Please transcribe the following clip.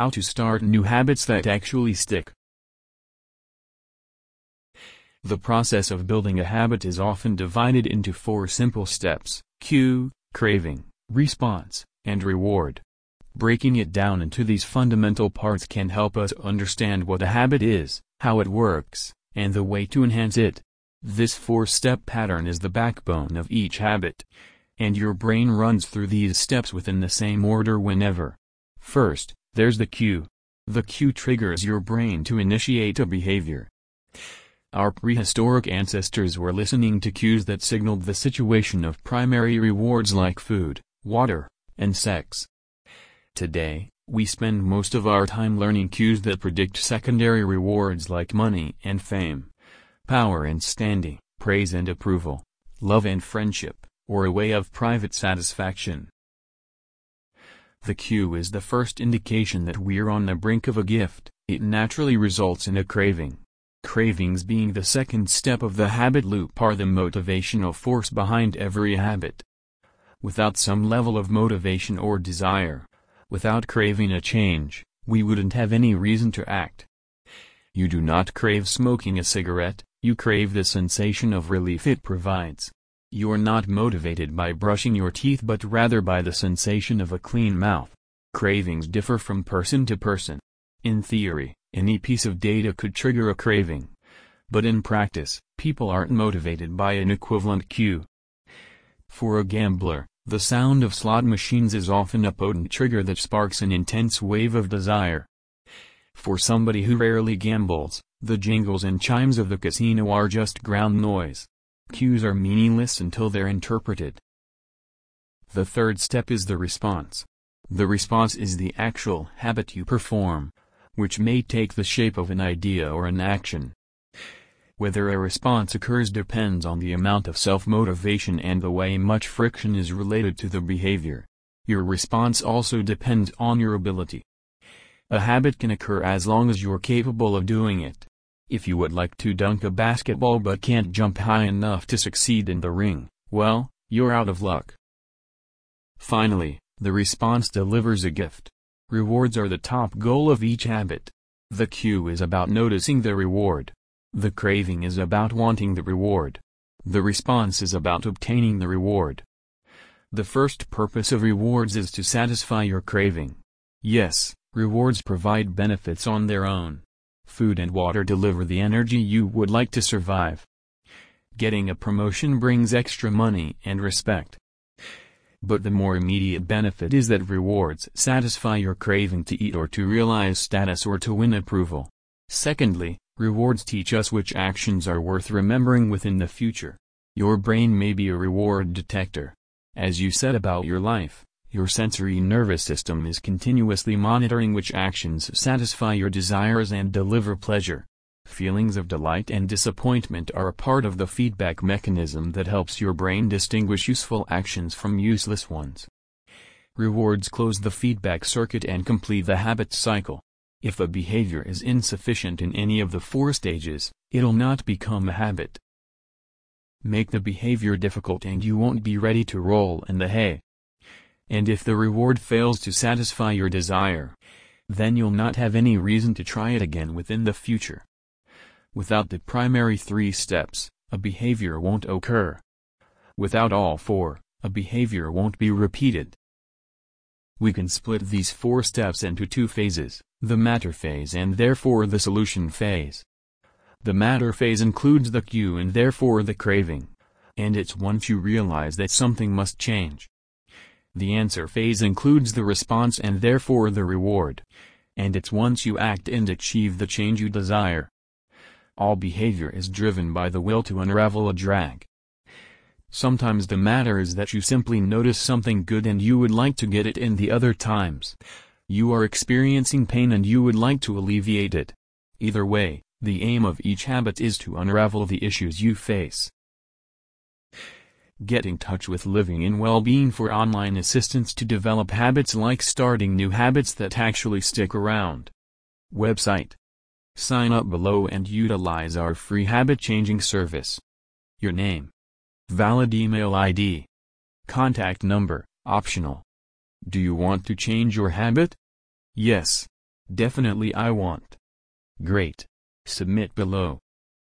How to start new habits that actually stick. The process of building a habit is often divided into four simple steps, cue, craving, response, and reward. Breaking it down into these fundamental parts can help us understand what a habit is, how it works, and the way to enhance it. This four-step pattern is the backbone of each habit. And your brain runs through these steps within the same order whenever. First, there's the cue. The cue triggers your brain to initiate a behavior. Our prehistoric ancestors were listening to cues that signaled the situation of primary rewards like food, water, and sex. Today, we spend most of our time learning cues that predict secondary rewards like money and fame, power and standing, praise and approval, love and friendship, or a way of private satisfaction. The cue is the first indication that we're on the brink of a gift, it naturally results in a craving. Cravings being the second step of the habit loop are the motivational force behind every habit. Without some level of motivation or desire, without craving a change, we wouldn't have any reason to act. You do not crave smoking a cigarette, you crave the sensation of relief it provides. You're not motivated by brushing your teeth but rather by the sensation of a clean mouth. Cravings differ from person to person. In theory, any piece of data could trigger a craving. But in practice, people aren't motivated by an equivalent cue. For a gambler, the sound of slot machines is often a potent trigger that sparks an intense wave of desire. For somebody who rarely gambles, the jingles and chimes of the casino are just ground noise. Cues are meaningless until they're interpreted. The third step is the response. The response is the actual habit you perform, which may take the shape of an idea or an action. Whether a response occurs depends on the amount of self-motivation and the way much friction is related to the behavior. Your response also depends on your ability. A habit can occur as long as you're capable of doing it. If you would like to dunk a basketball but can't jump high enough to succeed in the ring, well, you're out of luck. Finally, the response delivers a gift. Rewards are the top goal of each habit. The cue is about noticing the reward. The craving is about wanting the reward. The response is about obtaining the reward. The first purpose of rewards is to satisfy your craving. Yes, rewards provide benefits on their own. Food and water deliver the energy you would like to survive. Getting a promotion brings extra money and respect. But the more immediate benefit is that rewards satisfy your craving to eat or to realize status or to win approval. Secondly, rewards teach us which actions are worth remembering within the future. Your brain may be a reward detector. As you set about your life, your sensory nervous system is continuously monitoring which actions satisfy your desires and deliver pleasure. Feelings of delight and disappointment are a part of the feedback mechanism that helps your brain distinguish useful actions from useless ones. Rewards close the feedback circuit and complete the habit cycle. If a behavior is insufficient in any of the four stages, it'll not become a habit. Make the behavior difficult and you won't be ready to roll in the hay. And if the reward fails to satisfy your desire, then you'll not have any reason to try it again within the future. Without the primary three steps, a behavior won't occur. Without all four, a behavior won't be repeated. We can split these four steps into two phases, the matter phase and therefore the solution phase. The matter phase includes the cue and therefore the craving. And it's once you realize that something must change. The answer phase includes the response and therefore the reward. And it's once you act and achieve the change you desire. All behavior is driven by the will to unravel a drag. Sometimes the matter is that you simply notice something good and you would like to get it in the other times. You are experiencing pain and you would like to alleviate it. Either way, the aim of each habit is to unravel the issues you face. Get in touch with Living in Well-Being for online assistance to develop habits like starting new habits that actually stick around. Website Sign up below and utilize our free habit-changing service. Your name. Valid email ID. Contact number, optional. Do you want to change your habit? Yes. Definitely I want. Great. Submit below.